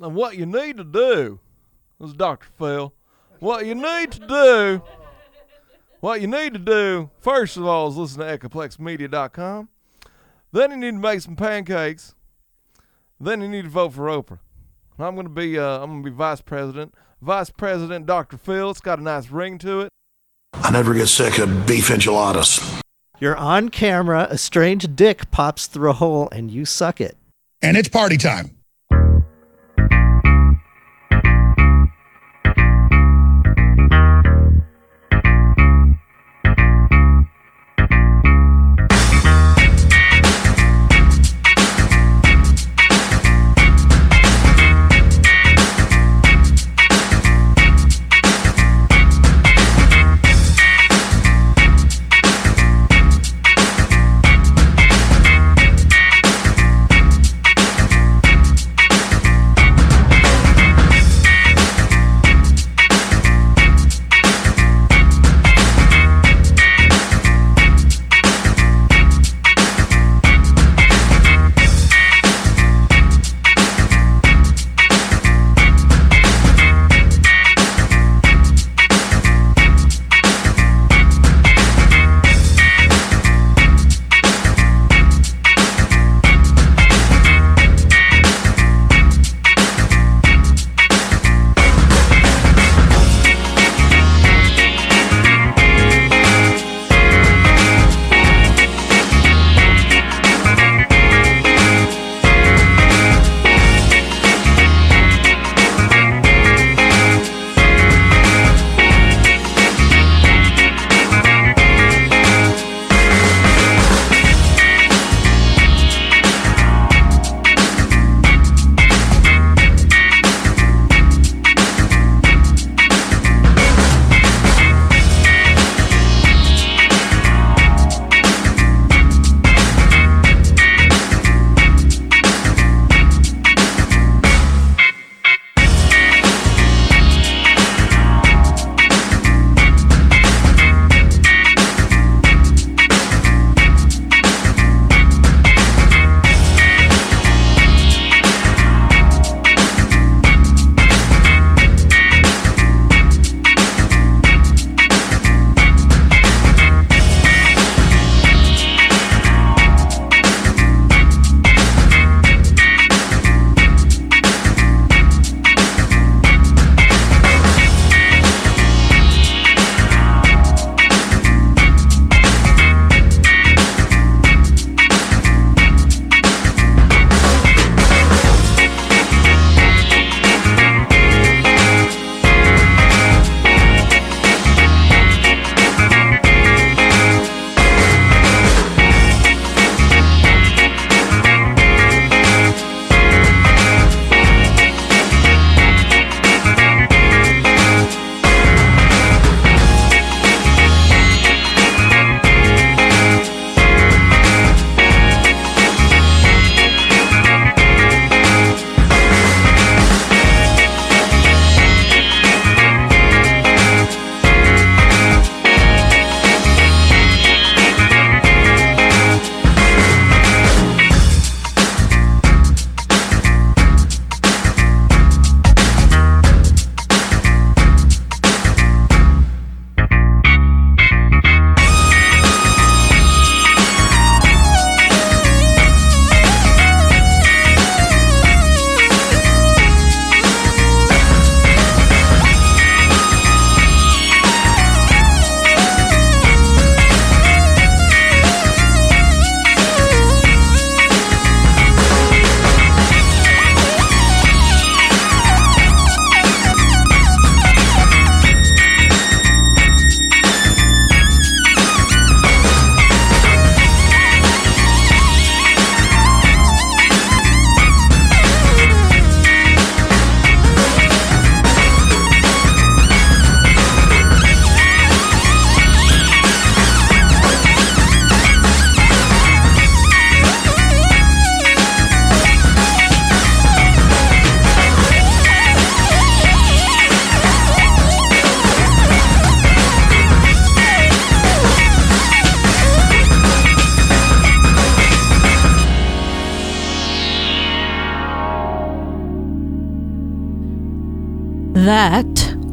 And what you need to do, this is Dr. Phil, what you need to do, what you need to do, first of all, is listen to echoplexmedia.com. Then you need to make some pancakes. Then you need to vote for Oprah. I'm gonna be uh, I'm gonna be vice president. Vice President Dr. Phil. It's got a nice ring to it. I never get sick of beef enchiladas. You're on camera, a strange dick pops through a hole, and you suck it. And it's party time.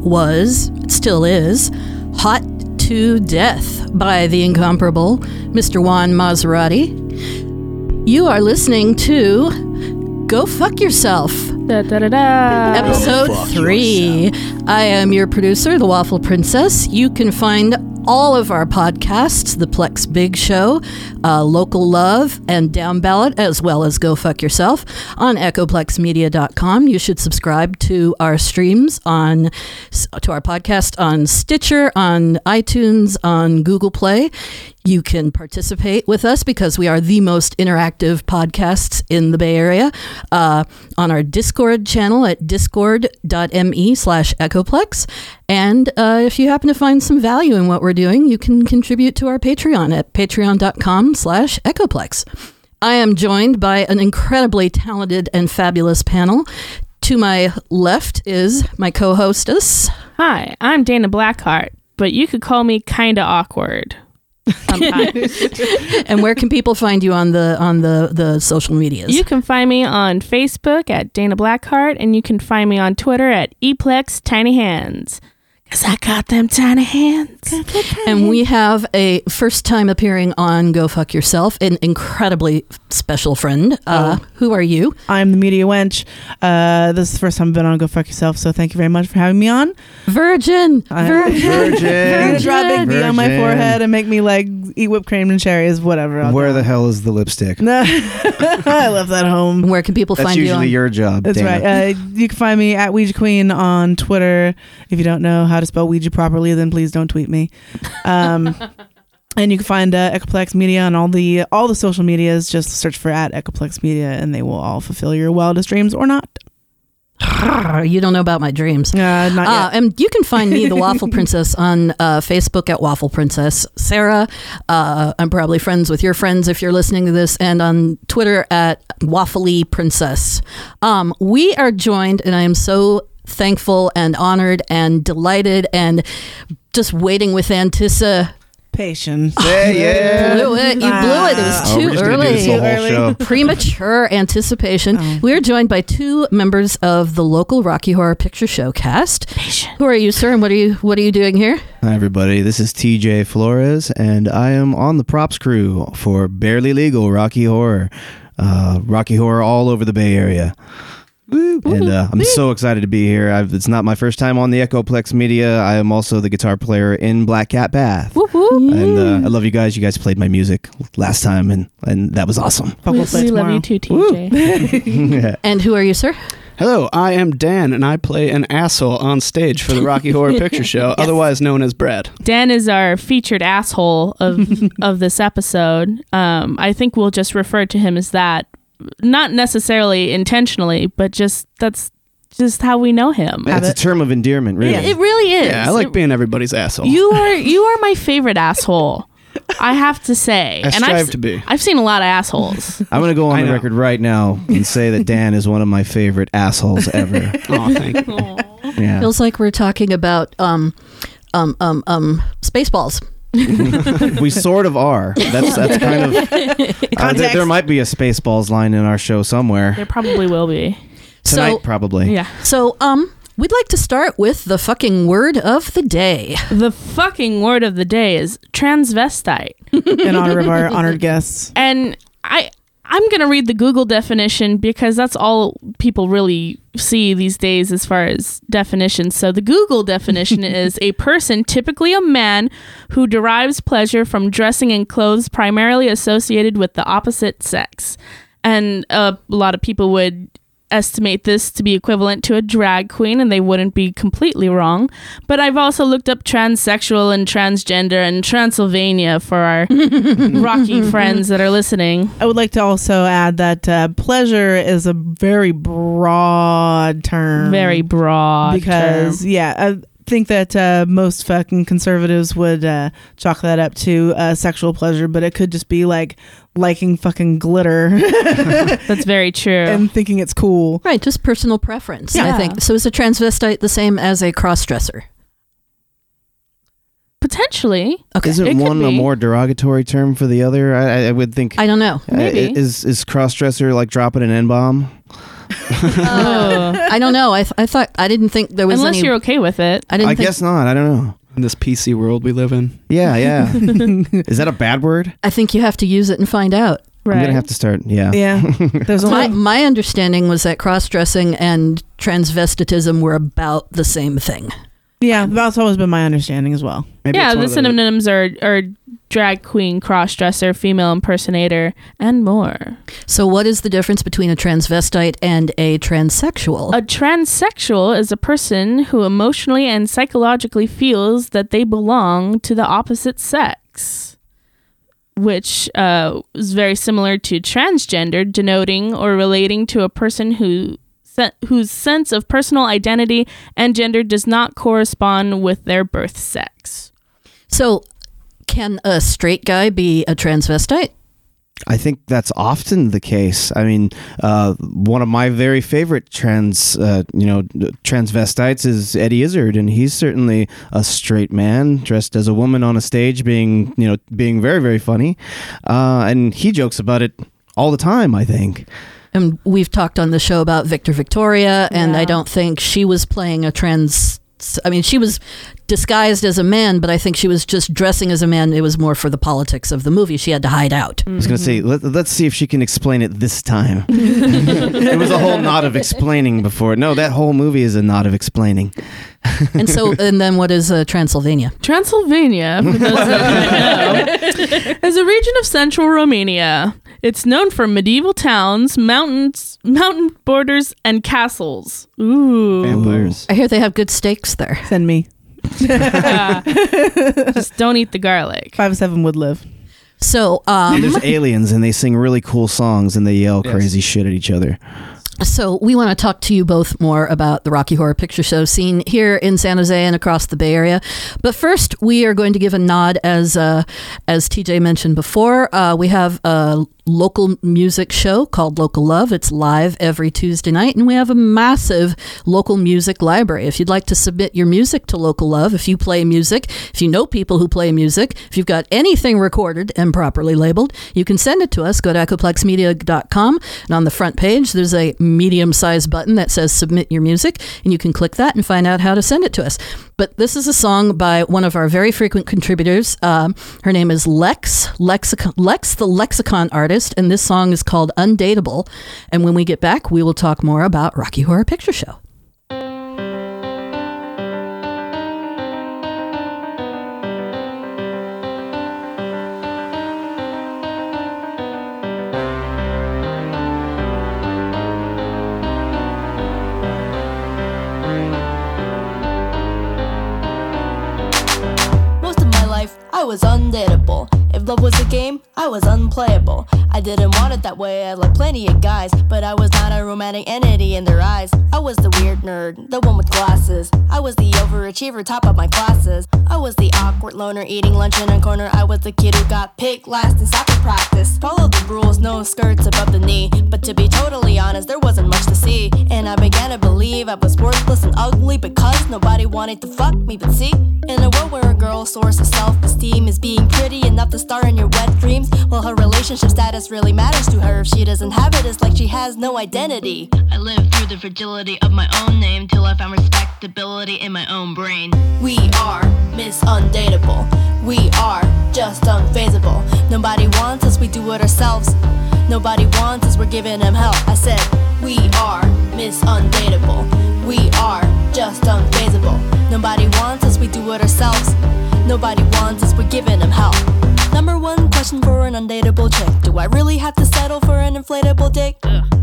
Was, still is, Hot to Death by the incomparable Mr. Juan Maserati. You are listening to Go Fuck Yourself, Da, da, da, da. episode three. I am your producer, the Waffle Princess. You can find all of our podcasts, The Plex Big Show, uh, Local Love, and Down Ballot, as well as Go Fuck Yourself, on echoplexmedia.com. You should subscribe to our streams on, to our podcast on Stitcher, on iTunes, on Google Play. You can participate with us because we are the most interactive podcasts in the Bay Area uh, on our Discord channel at discord.me slash echoplex. And uh, if you happen to find some value in what we're doing, you can contribute to our Patreon at patreon.com slash echoplex. I am joined by an incredibly talented and fabulous panel. To my left is my co-hostess. Hi, I'm Dana Blackheart, but you could call me kinda awkward. Um, Sometimes. And where can people find you on the on the the social medias? you can find me on Facebook at Dana Blackheart, and you can find me on Twitter at Eplex Tiny Hands. Cause I got them tiny hands. And we have a first time appearing on Go Fuck Yourself, an incredibly special friend. Uh, Who are you? I'm the media wench. Uh, this is the first time I've been on Go Fuck Yourself, so thank you very much for having me on. Virgin. I- Virgin. You're gonna draw a big V on my forehead and make me like eat whipped cream and cherries, whatever. I'll Where do the hell is the lipstick? I left that home. Where can people That's find you That's usually on? your job. That's Dana. right. Uh, you can find me at Ouija Queen on Twitter. If you don't know how to spell Ouija properly, then please don't tweet me. Um, and you can find uh, Echoplex Media on all the all the social medias. Just search for at Echoplex Media, and they will all fulfill your wildest dreams or not. you don't know about my dreams. Uh, not Uh, yet. and you can find me, the Waffle Princess, on uh, Facebook at Waffle Princess. Sarah, uh, I'm probably friends with your friends if you're listening to this, and on Twitter at Waffly Princess. Um, we are joined, and I am so thankful and honored and delighted and just waiting with anticipation. Patience. Yeah, yeah. Blew it. You blew it. It was Oh, too we're do early. this the Early. show. premature anticipation. Oh. We are joined by two members of the local Rocky Horror Picture Show cast. Who are you, sir? And what are you what are you doing here? Hi, everybody. This is TJ Flores, and I am on the props crew for Barely Legal Rocky Horror. Uh, Rocky Horror all over the Bay Area. Woo. And uh, I'm so excited to be here. I've, it's not my first time on the Echoplex Media. I am also the guitar player in Black Cat Bath. And uh, I love you guys. You guys played my music last time, and, and that was awesome. Fuck, We, we'll play we love tomorrow. you too, TJ. And who are you, sir? Hello, I am Dan, and I play an asshole on stage for the Rocky Horror Picture Show, otherwise known as Brad. Dan is our featured asshole of of this episode. Um, I think we'll just refer to him as that, not necessarily intentionally, but just that's just how we know him. It's a term of endearment, really. It really is. Yeah, I like It- being everybody's asshole. You are you are my favorite asshole. I have to say, I and strive I've, to be. I've seen a lot of assholes. I'm going to go on I the know. record right now and say that Dan is one of my favorite assholes ever. oh, thank you. Yeah. Feels like we're talking about um um um um spaceballs. we sort of are. That's that's kind of. Uh, there, there might be a Spaceballs line in our show somewhere there probably will be. tonight, so probably. Yeah. so um we'd like to start with the fucking word of the day. The fucking word of the day is transvestite. in honor of our honored guests. And I I'm going to read the Google definition because that's all people really see these days as far as definitions. So the Google definition is a person, typically a man, who derives pleasure from dressing in clothes primarily associated with the opposite sex. And uh, a lot of people would estimate this to be equivalent to a drag queen and they wouldn't be completely wrong but i've also looked up transsexual and transgender and transylvania for our rocky friends that are listening I would like to also add that uh, pleasure is a very broad term. very broad because term. yeah, I think that uh, most fucking conservatives would uh, chalk that up to uh, sexual pleasure, but it could just be like liking fucking glitter that's very true and thinking it's cool. Right, just personal preference. I think. So is a transvestite the same as a cross-dresser? potentially Okay. It Isn't could one a more derogatory term for the other? I, I- I would think. I don't know. uh, maybe. is is crossdresser like dropping an n bomb? Uh, I don't know. I, th- I thought I didn't think there was Unless any. you're okay with it. I didn't I think. guess not. I don't know. In this PC world we live in. Yeah, yeah. Is that a bad word? I think you have to use it and find out. Right. I'm gonna have to start. Yeah. Yeah. There's My, only my understanding was that cross dressing and transvestitism were about the same thing. yeah. That's always been my understanding as well. Maybe yeah, it's one the of synonyms are, are drag queen, cross dresser, female impersonator, and more. So, what is the difference between a transvestite and a transsexual? A transsexual is a person who emotionally and psychologically feels that they belong to the opposite sex, which uh, is very similar to transgender, denoting or relating to a person who se- whose sense of personal identity and gender does not correspond with their birth sex. so, can a straight guy be a transvestite? I think that's often the case. I mean, uh, one of my very favorite trans, uh, you know, transvestites is Eddie Izzard, and he's certainly a straight man dressed as a woman on a stage, being, you know, being very, very funny, uh, and he jokes about it all the time. I think. And we've talked on the show about Victor Victoria, and Yeah. I don't think she was playing a trans. I mean, she was disguised as a man, but I think she was just dressing as a man. It was more for the politics of the movie. She had to hide out. I was gonna say, let, let's see if she can explain it this time. it was a whole knot of explaining before. No, that whole movie is a knot of explaining. And so, and then what is uh, Transylvania? Transylvania, for those that don't know, is a region of central Romania. It's known for medieval towns, mountains, mountain borders, and castles. Ooh. Vampires. I hear they have good steaks there. Send me. Just don't eat the garlic. Five seven would live. So, um, there's aliens, and they sing really cool songs, and they yell Yes. crazy shit at each other. So we want to talk to you both more about the Rocky Horror Picture Show scene here in San Jose and across the Bay Area. But first, we are going to give a nod, as uh, as TJ mentioned before. Uh, we have a local music show called Local Love. It's live every Tuesday night, and we have a massive local music library. If you'd like to submit your music to Local Love, if you play music, if you know people who play music, if you've got anything recorded and properly labeled, you can send it to us. Go to echoplexmedia.com, and on the front page, there's a medium sized button that says Submit Your Music, and you can click that and find out how to send it to us. But this is a song by one of our very frequent contributors. Um, her name is Lex, Lexicon, Lex the Lexicon artist, and this song is called Undateable. And when we get back, we will talk more about Rocky Horror Picture Show. I was unplayable. I didn't want it that way, I like plenty of guys, but I was not a romantic entity in their eyes. I was the weird nerd, the one with glasses. I was the overachiever, top of my classes. I was the awkward loner eating lunch in a corner. I was the kid who got picked last in soccer practice. Follow the rules, no skirts above the knee. But to be totally honest, there wasn't much to see. And I began to believe I was worthless and ugly because nobody wanted to fuck me. But see, in a world where a girl's source of self esteem is being pretty enough to star in your wet dreams, well, her relationship status really matters to her. If she doesn't have it, it's like she has no identity. I lived through the fragility of my own name till I found respectability in my own brain. We are Miss Undateable. We are just unfazable. Nobody wants us, we do it ourselves. Nobody wants us, we're giving them hell. I said, We are Miss Undateable. We are just unfazable. Nobody wants us, we do it ourselves. Nobody wants us, we're giving them hell. Number one question for an undateable chick Do I really have to settle for an inflatable dick?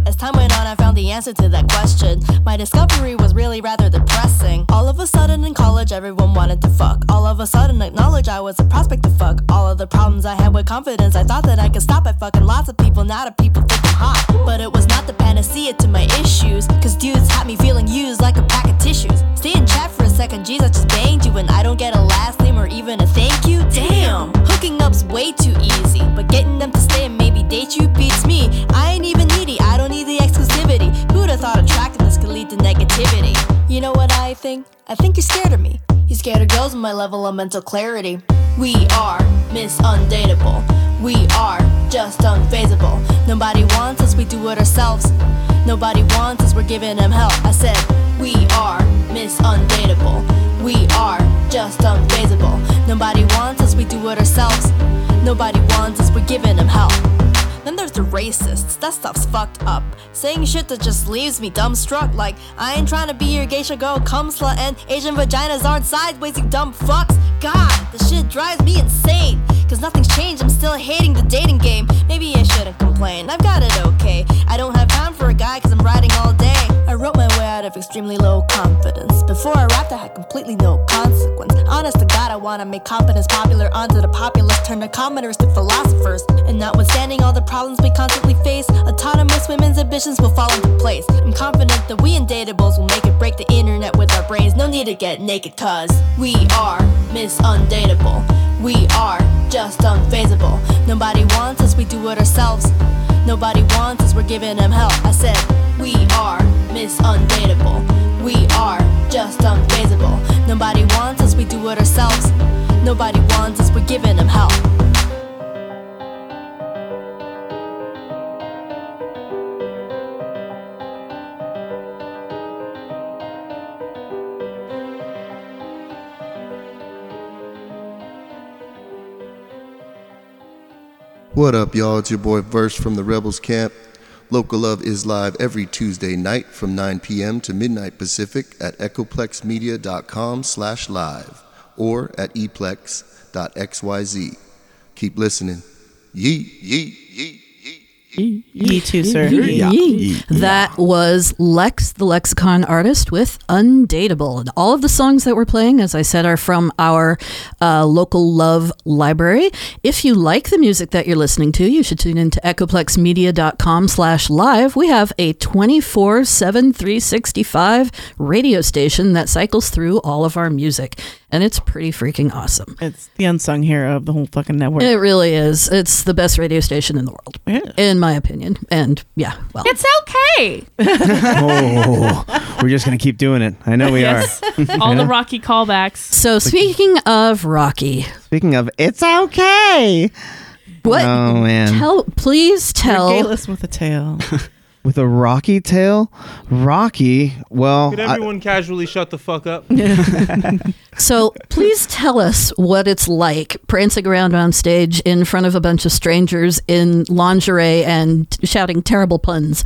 As time went on, I found the answer to that question. My discovery was really rather depressing. All of a sudden in college, everyone wanted to fuck. All of a sudden, acknowledge I was a prospect to fuck. All of the problems I had with confidence, I thought that I could stop at fucking lots of people. Now that people think I'm hot. But it was not the panacea to my issues. Cause dudes had me feeling used like a pack of tissues. Stay in chat for a second, jeez, I just banged you. And I don't get a last name or even a thank you. Damn, hooking up's way too easy. But getting them to stay maybe date you beats me. I ain't even needy, I don't need the exclusivity. Who'd have thought attractiveness could lead to negativity? You know what I think? I think you're scared of me. You're scared of girls with my level of mental clarity. We are Miss Undateable. We are just unfazable. Nobody wants us, we do it ourselves. Nobody wants us, we're giving them help. I said, We are Miss Undateable. We are just unfazable. Nobody wants us, we do it ourselves. Nobody wants us, we're giving them help. Racists. That stuff's fucked up. Saying shit that just leaves me dumbstruck. Like, I ain't trying to be your geisha girl, cum slut, and Asian vaginas aren't sideways, you dumb fucks. God, this shit drives me insane. Cause nothing's changed, I'm still hating the dating game. Maybe I shouldn't complain, I've got it okay. I don't have time for a guy cause I'm riding all day. I wrote my way out of extremely low confidence. Before I rapped, I had completely no consequence. Honest to God, I wanna make competence popular onto the populace, turn the commoners to philosophers. And notwithstanding all the problems we constantly face, autonomous women's ambitions will fall into place. I'm confident that we indatables will make it break the internet with our brains. No need to get naked, cause we are Miss Undateable. We are just unfazable. Nobody wants us, we do it ourselves. Nobody wants us, we're giving them help. I said, we are Miss Undateable. We are just unfazable. Nobody wants us, we do it ourselves. Nobody wants us, we're giving them help. What up, y'all? It's your boy Verse from the Rebels Camp. Local Love is live every Tuesday night from 9 p.m. to midnight Pacific at echoplexmedia.com slash live or at eplex.xyz. Keep listening. Yee, yee, yee. Ye too, sir. Yee. That was Lex, the lexicon artist, with Undateable. And all of the songs that we're playing, as I said, are from our uh, local love library. If you like the music that you're listening to, you should tune into echoplexmedia.com slash live. We have a 24 7 365 radio station that cycles through all of our music. And it's pretty freaking awesome. It's the unsung hero of the whole fucking network. It really is. It's the best radio station in the world, Yeah. in my opinion. And yeah, well, It's okay. oh, we're just gonna keep doing it. I know we Yes. All the Rocky callbacks. So speaking of Rocky. Speaking of, it's okay. what? Oh man, Tell, please tell. Galus with a tail. with a Rocky tail, Rocky. Well, Could I- everyone casually shut the fuck up? So please tell us what it's like prancing around on stage in front of a bunch of strangers in lingerie and shouting terrible puns.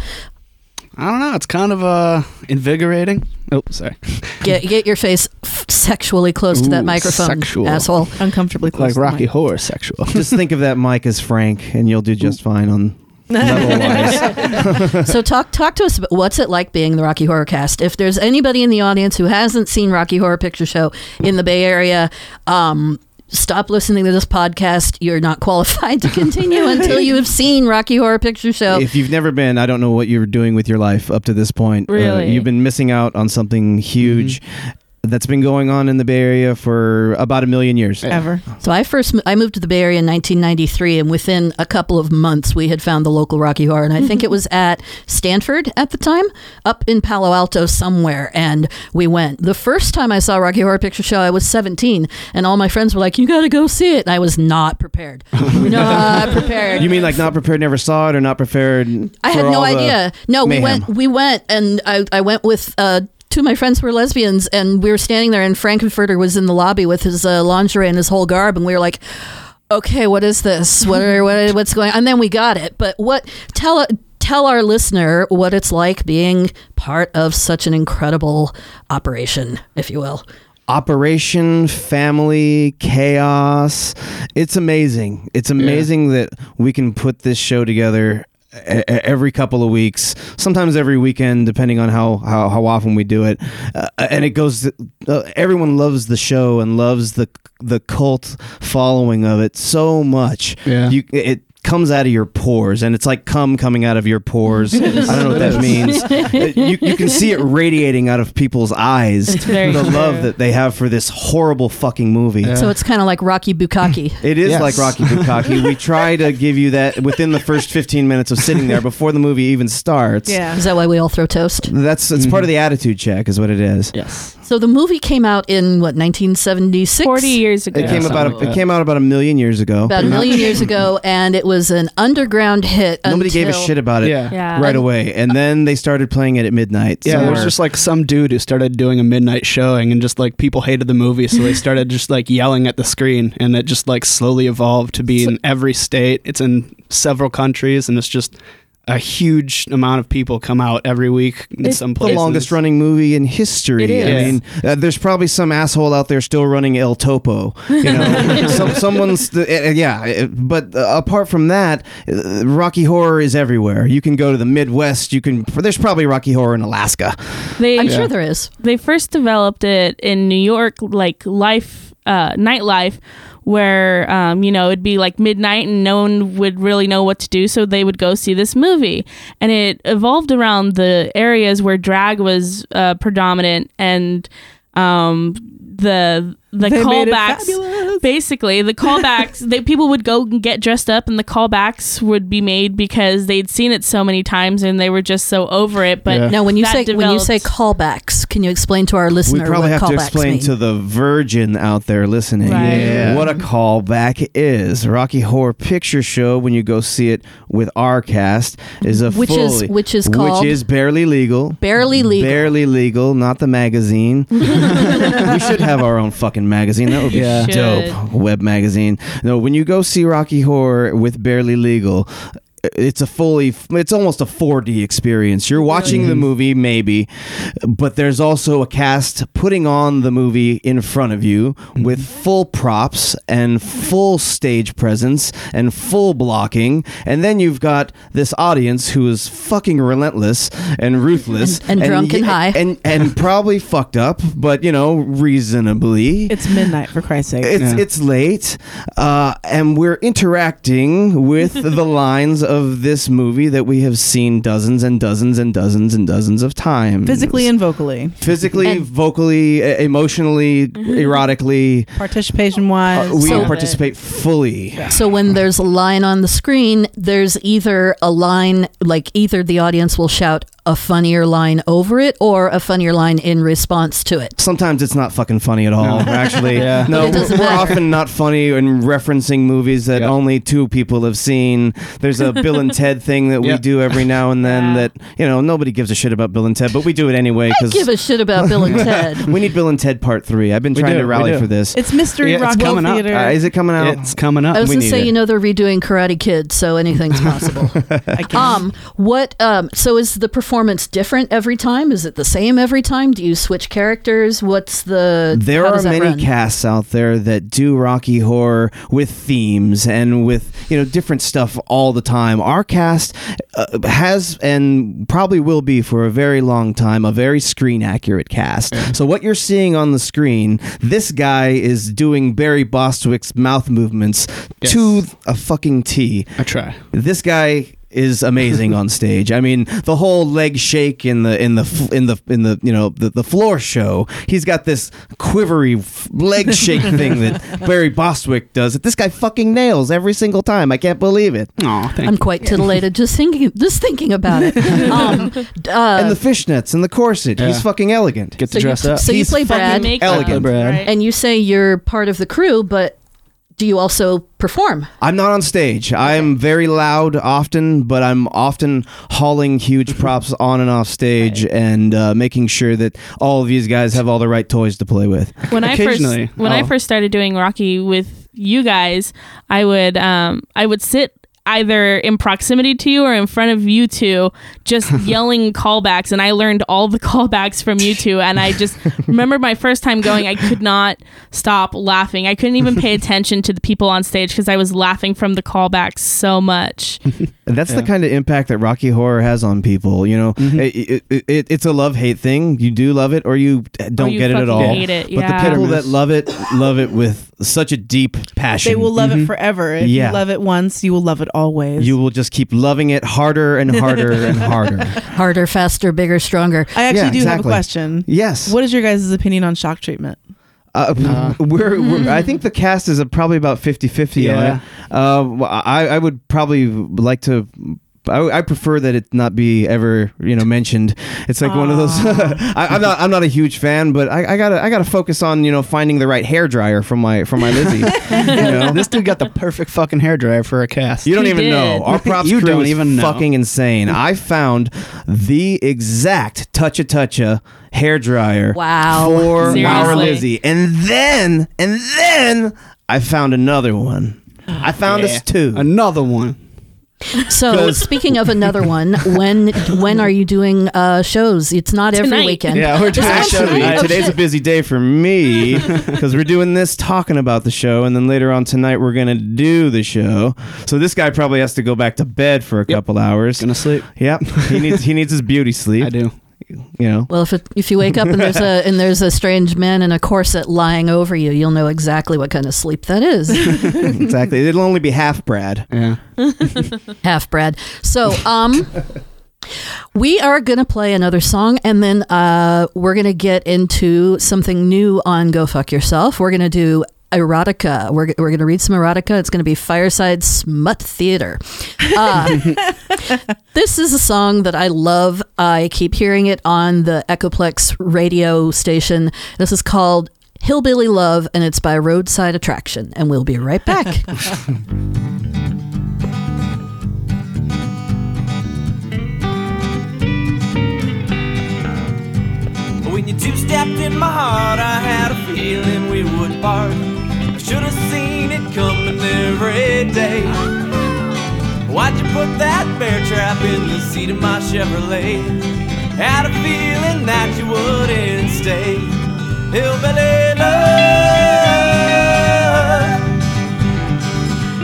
I don't know. It's kind of uh, invigorating. Oh, sorry. Get get your face f- sexually close to that Ooh, microphone, sexual. asshole. Uncomfortably close. Like to the Rocky mic. Horror sexual. just think of that mic as Frank, and you'll do just fine on level wise. so talk talk to us about what's it like being the Rocky Horror Cast. If there's anybody in the audience who hasn't seen Rocky Horror Picture Show in the Bay Area, um, stop listening to this podcast. You're not qualified to continue until you have seen Rocky Horror Picture Show. If you've never been, I don't know what you're doing with your life up to this point. Uh, Really? you've been missing out on something huge that's been going on in the Bay Area for about a million years. Ever. So I first I moved to the Bay Area in 1993, and within a couple of months, we had found the local Rocky Horror, and I think it was at Stanford at the time, up in Palo Alto somewhere, and we went. The first time I saw Rocky Horror Picture Show, I was 17, and all my friends were like, "You got to go see it," and I was not prepared, not prepared. You mean like not prepared, never saw it, or not prepared? I had no idea. No, we mayhem? went. We went, and I, I went with uh, two of my friends were lesbians, and we were standing there, and Frank-N-Furter was in the lobby with his uh, lingerie and his whole garb, and we were like, "Okay, what is this? What are what, what's going?" on? And then we got it. But what? Tell tell our listener what it's like being part of such an incredible operation, if you will. Operation Family Chaos. It's amazing. It's amazing that we can put this show together every couple of weeks, sometimes every weekend, depending on how how, how often we do it. Uh, and it goes. Uh, everyone loves the show and loves the the cult following of it so much. Yeah. You it comes out of your pores, and it's like cum coming out of your pores. I don't know what that means. You, you can see it radiating out of people's eyes. the true. love that they have for this horrible fucking movie. So it's kind of like Rocky Bukaki. It is Yes. like Rocky Bukaki. we try to give you that within the first 15 minutes of sitting there before the movie even starts. Yeah. Is that why we all throw toast? That's it's part of the mm-hmm. attitude check, is what it is. Yes. So the movie came out in what 1976, 40 years ago. It came something about like it that. came out about a million years ago. about a million years ago, and it was an underground hit. Nobody gave a shit about it Yeah. Yeah. right away, and then they started playing it at midnight. Yeah, there was just like some dude who started doing a midnight showing, and just like people hated the movie, so they started just like yelling at the screen, and it just like slowly evolved to be in every state. It's in several countries, and it's just a huge amount of people come out every week in It's some the longest running movie in history. It is. I mean, uh, there's probably some asshole out there still running El Topo. You know, some, someone's uh, uh, yeah. uh, But uh, apart from that, uh, Rocky Horror is everywhere. You can go to the Midwest. You can. There's probably Rocky Horror in Alaska. They, I'm sure there is. they first developed it in New York, like life, uh, nightlife, where um, you know it'd be like midnight and no one would really know what to do, so they would go see this movie, and it evolved around the areas where drag was uh, predominant and um, the the They made it callbacks. fabulous. Basically, the callbacks. they people would go and get dressed up, and the callbacks would be made because they'd seen it so many times and they were just so over it. But Yeah. Now, when you that say when you say callbacks, can you explain to our listener we probably what have to explain mean? to the virgin out there listening Right. Yeah. what a callback is. Rocky Horror Picture Show, when you go see it with our cast, is a Which is- which is called? which is barely legal. Barely legal. Barely legal, not the magazine. we should have our own fucking magazine. That would be Yeah. dope. Web magazine. No, when you go see Rocky Horror with Barely Legal, it's a fully it's almost a 4D experience. You're watching the movie maybe, but there's also a cast putting on the movie in front of you with full props and full stage presence and full blocking. And then you've got this audience who is fucking relentless and ruthless And- and drunk and y- high. and and probably fucked up, but you know, reasonably. It's midnight for Christ's sake. It's Yeah. it's late, uh, and we're interacting with the lines of this movie that we have seen dozens and dozens and dozens and dozens of times. Physically and vocally. physically, And- vocally, e- emotionally, erotically. Participation wise. uh, we So- participate fully. So when there's a line on the screen, there's either a line like either the audience will shout a funnier line over it or a funnier line in response to it. Sometimes it's not fucking funny at all. No. Actually, Yeah. no, we're, we're matter. often not funny in referencing movies that Yeah. only two people have seen. There's a Bill and Ted thing that we Yeah. do every now and then. Yeah. That you know nobody gives a shit about Bill and Ted, but we do it anyway I because give a shit about Bill and Ted. we need Bill and Ted Part Three. I've been We trying do, to rally for this. It's Mystery Yeah, it's Rockwell coming out. Theater. Uh, is it coming out? It's coming up. I was We gonna say, it. you know, they're redoing Karate Kid, so anything's possible. I can't. um, what? Um, so is the performance different every time? Is it the same every time? Do you switch characters? What's the? There how are that many run? casts out there that do Rocky Horror with themes and with you know different stuff all the time. Our cast uh, has and probably will be for a very long time a very screen accurate cast. So what you're seeing on the screen, this guy is doing Barry Bostwick's mouth movements Yes. to a fucking T. I try. This guy is amazing on stage. I mean, the whole leg shake in the in the in the in the you know the, the floor show. He's got this quivery leg shake thing that Barry Bostwick does. That this guy fucking nails every single time. I can't believe it. Oh, thank I'm you. quite titillated just thinking just thinking about it. Um, uh, and the fishnets and the corset. He's fucking elegant. Get so to you, dress up. so you He's play fucking Brad, Make elegant. Brad. And you say you're part of the crew, but do you also perform? I'm not on stage. I'm very loud often, but I'm often hauling huge props on and off stage and uh, making sure that all of these guys have all the right toys to play with. when I first Occasionally. when I Oh. first started doing Rocky with you guys, I would um I would sit either in proximity to you or in front of you two just yelling callbacks and I learned all the callbacks from you two and I just remember my first time going I could not stop laughing. I couldn't even pay attention to the people on stage because I was laughing from the callbacks so much. And that's the kind of impact that Rocky Horror has on people. You know, Mm-hmm. it, it, it, it's a love hate thing. You do love it, or you don't you get it at all. hate it, But yeah. the people that love it love it with such a deep passion. They will love it forever. If Yeah. you love it once, you will love it always. you will just keep loving it harder and harder and harder. Harder, faster, bigger, stronger. I actually Yeah, do have a question. Yes. What is your guys' opinion on shock treatment? Uh, we're, we're, I think the cast is a, probably about 50 50 Yeah. on it. Uh, well, I, I would probably like to. I, I prefer that it not be ever, you know, mentioned. It's like one of those. I, I'm not. I'm not a huge fan, but I, I gotta. I gotta focus on, you know, finding the right hair dryer for my for my Lizzie. you know, this dude got the perfect fucking hair dryer for a cast. You don't He even did. know. Our props You crew don't is even know. fucking insane. I found the exact toucha toucha hair dryer Wow. for our Seriously. Lizzie. And then and then I found another one. I found us two. Another one. So 'Cause- speaking of another one, when when are you doing uh, shows? It's not every weekend. yeah, we're doing a show tonight. Today's a busy day for me because we're doing this talking about the show, and then later on tonight we're gonna do the show. So this guy probably has to go back to bed for a couple hours. Gonna sleep. Yep, he needs he needs his beauty sleep. I do. You know, Well, if it, if you wake up and there's a and there's a strange man in a corset lying over you, you'll know exactly what kind of sleep that is. exactly. It'll only be half Brad. Yeah. Half Brad. So, um, we are gonna play another song, and then uh, we're gonna get into something new on Go Fuck Yourself. We're gonna do erotica. We're, we're gonna read some erotica. It's gonna be Fireside Smut Theater. Uh, this is a song that I love. I keep hearing it on the Echoplex radio station. This is called Hillbilly Love, and it's by Roadside Attraction. And we'll be right back. When you two-stepped in my heart, I had a feeling we would part. I should have seen it coming every day. Why'd you put that bear trap in the seat of my Chevrolet? Had a feeling that you wouldn't stay. Hillbilly love.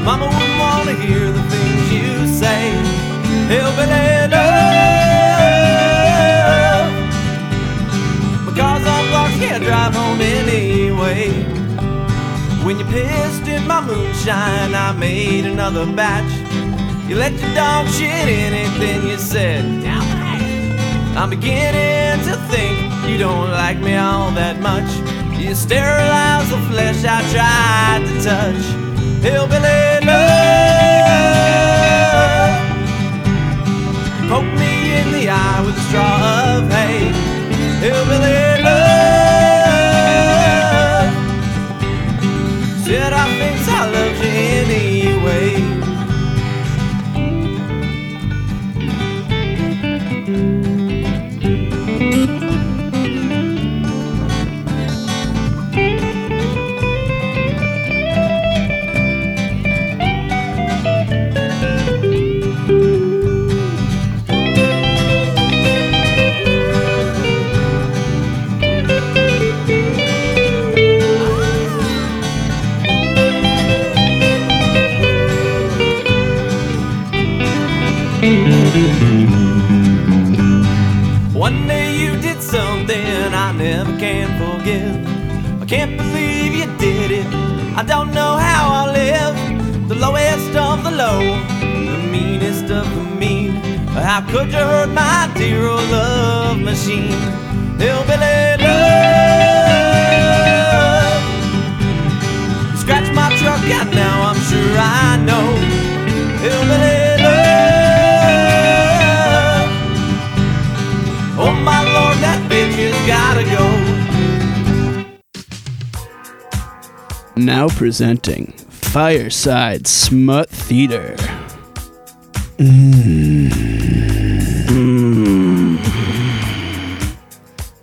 Mama wouldn't want to hear the things you say. Hillbilly love. On drive home anyway. When you pissed in my moonshine, I made another batch. You let your dog shit in it, then you said. I'm beginning to think you don't like me all that much. You sterilize the flesh I tried to touch. Hillbilly love. Poke me in the eye with a straw of hay. Hillbilly Said I think I loved you anyway. One day you did something I never can forgive. I can't believe you did it. I don't know how I live. The lowest of the low, the meanest of the mean. How could you hurt my dear old love machine? Hillbilly love. You scratch my truck and now I'm sure I know. Now presenting Fireside Smut Theater. Hmm.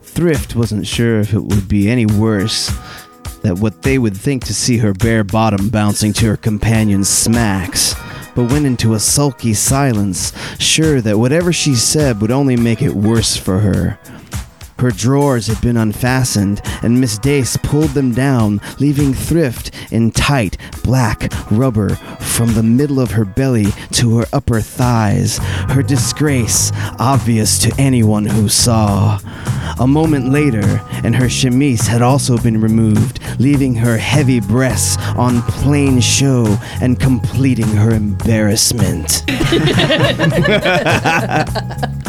Thrift wasn't sure if it would be any worse that what they would think to see her bare bottom bouncing to her companion's smacks, but went into a sulky silence, sure that whatever she said would only make it worse for her. Her drawers had been unfastened, and Miss Dace pulled them down, leaving Thrift in tight black rubber from the middle of her belly to her upper thighs, her disgrace obvious to anyone who saw. A moment later, and her chemise had also been removed, leaving her heavy breasts on plain show and completing her embarrassment.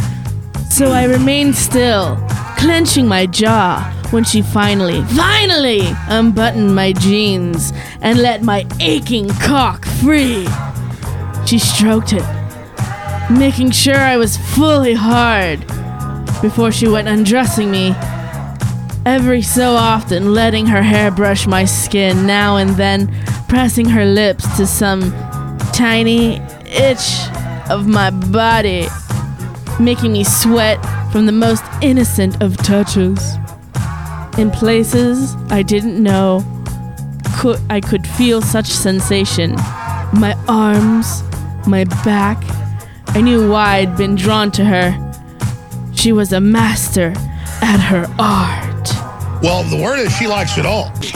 So I remained still, clenching my jaw when she finally, finally unbuttoned my jeans and let my aching cock free. She stroked it, making sure I was fully hard before she went undressing me. Every so often, letting her hair brush my skin, now and then pressing her lips to some tiny itch of my body making me sweat from the most innocent of touches. In places I didn't know could I could feel such sensation. My arms, my back. I knew why I'd been drawn to her. She was a master at her art. Well, the word is she likes it all.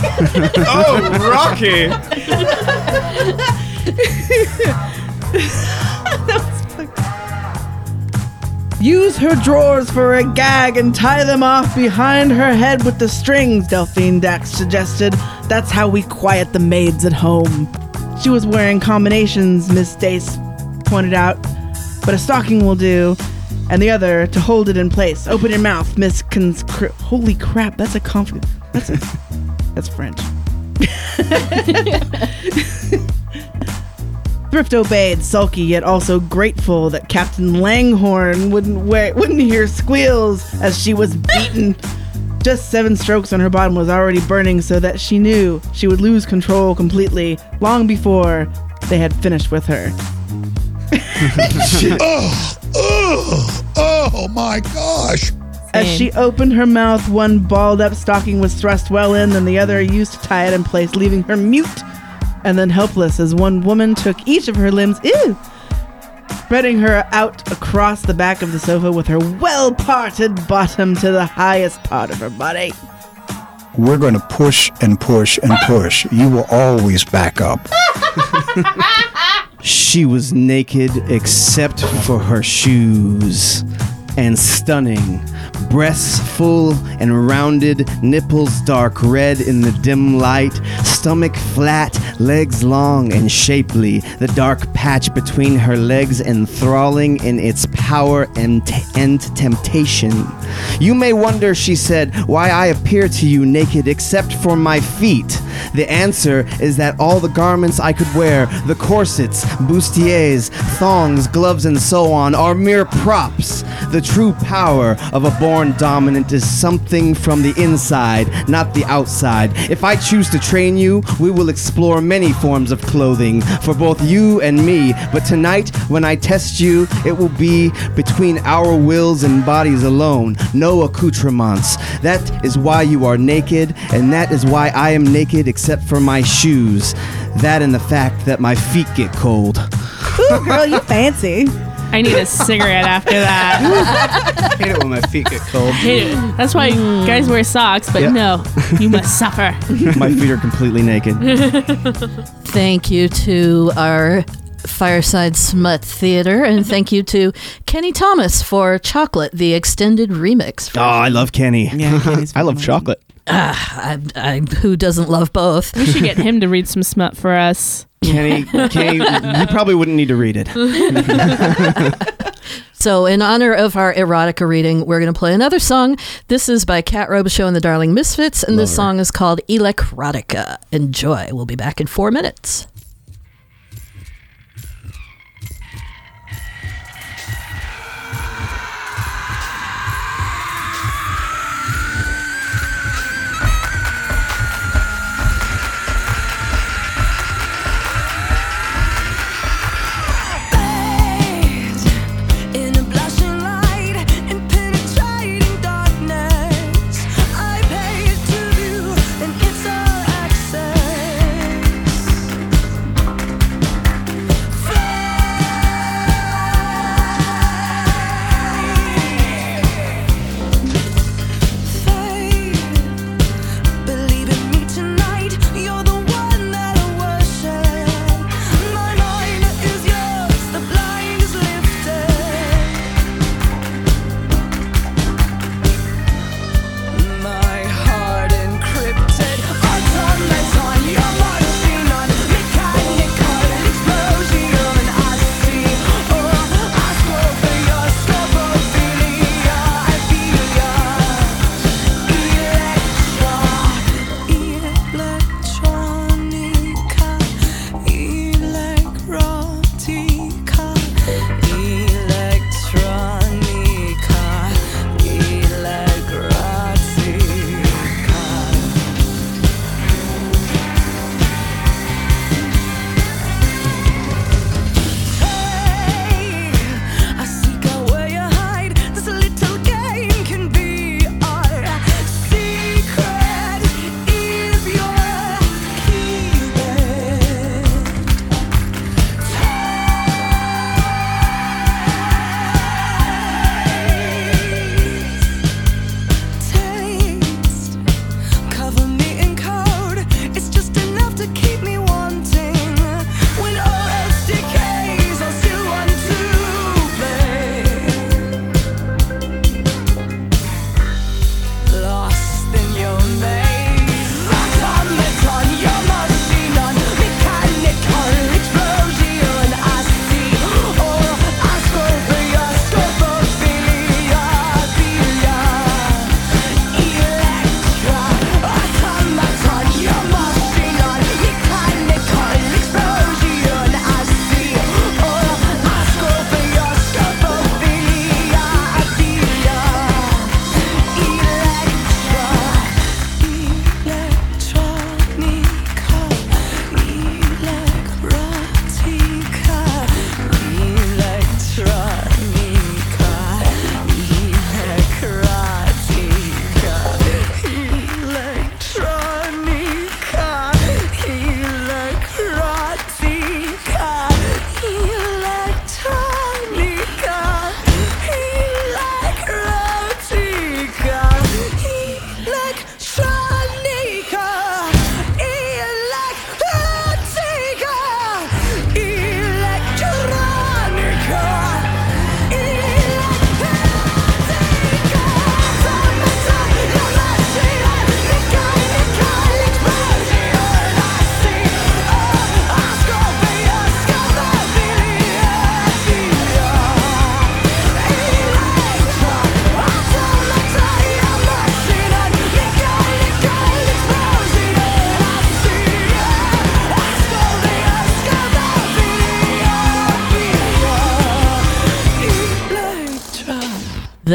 oh, Rocky. Use her drawers for a gag and tie them off behind her head with the strings, Delphine Dax suggested. That's how we quiet the maids at home. She was wearing combinations, Miss Dace pointed out, but a stocking will do, and the other to hold it in place. Open your mouth, Miss Cons. Holy crap, that's a confident. That's a, that's French. Thrift obeyed, sulky yet also grateful that Captain Langhorn wouldn't wa- wouldn't hear squeals as she was beaten. Just seven strokes on her bottom was already burning, so that she knew she would lose control completely long before they had finished with her. oh, oh, oh my gosh. As she opened her mouth, one balled up stocking was thrust well in, and the other used to tie it in place, leaving her mute and then helpless as one woman took each of her limbs, ew, spreading her out across the back of the sofa with her well parted bottom to the highest part of her body. We're going to push and push and push. You will always back up. She was naked except for her shoes. And stunning. Breasts full and rounded, nipples dark red in the dim light, stomach flat, legs long and shapely, the dark patch between her legs enthralling in its power and, t- and temptation. You may wonder, she said, why I appear to you naked except for my feet. The answer is that all the garments I could wear, the corsets, bustiers, thongs, gloves, and so on, are mere props. The true power of a born dominant is something from the inside, not the outside. If I choose to train you, we will explore many forms of clothing for both you and me. But tonight, when I test you, it will be between our wills and bodies alone, no accoutrements. That is why you are naked, and that is why I am naked except for my shoes. That and the fact that my feet get cold. Ooh, girl, you fancy. I need a cigarette after that. I hate it when my feet get cold. Hate it. That's why mm. guys wear socks, but Yep. no, you must suffer. my feet are completely naked. Thank you to our Fireside Smut Theater, and thank you to Kenny Thomas for Chocolate, the extended remix. Oh, I love Kenny. Yeah, I love chocolate. Ah, I, I, who doesn't love both? We should get him to read some smut for us. Kenny, Kenny, you probably wouldn't need to read it. So, in honor of our erotica reading, we're going to play another song. This is by Kat Robichaud and the Darling Misfits, and this song is called Electrotica. Enjoy. We'll be back in four minutes.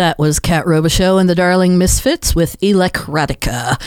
That was Kat Robichaud and the Darling Misfits with Electrotica.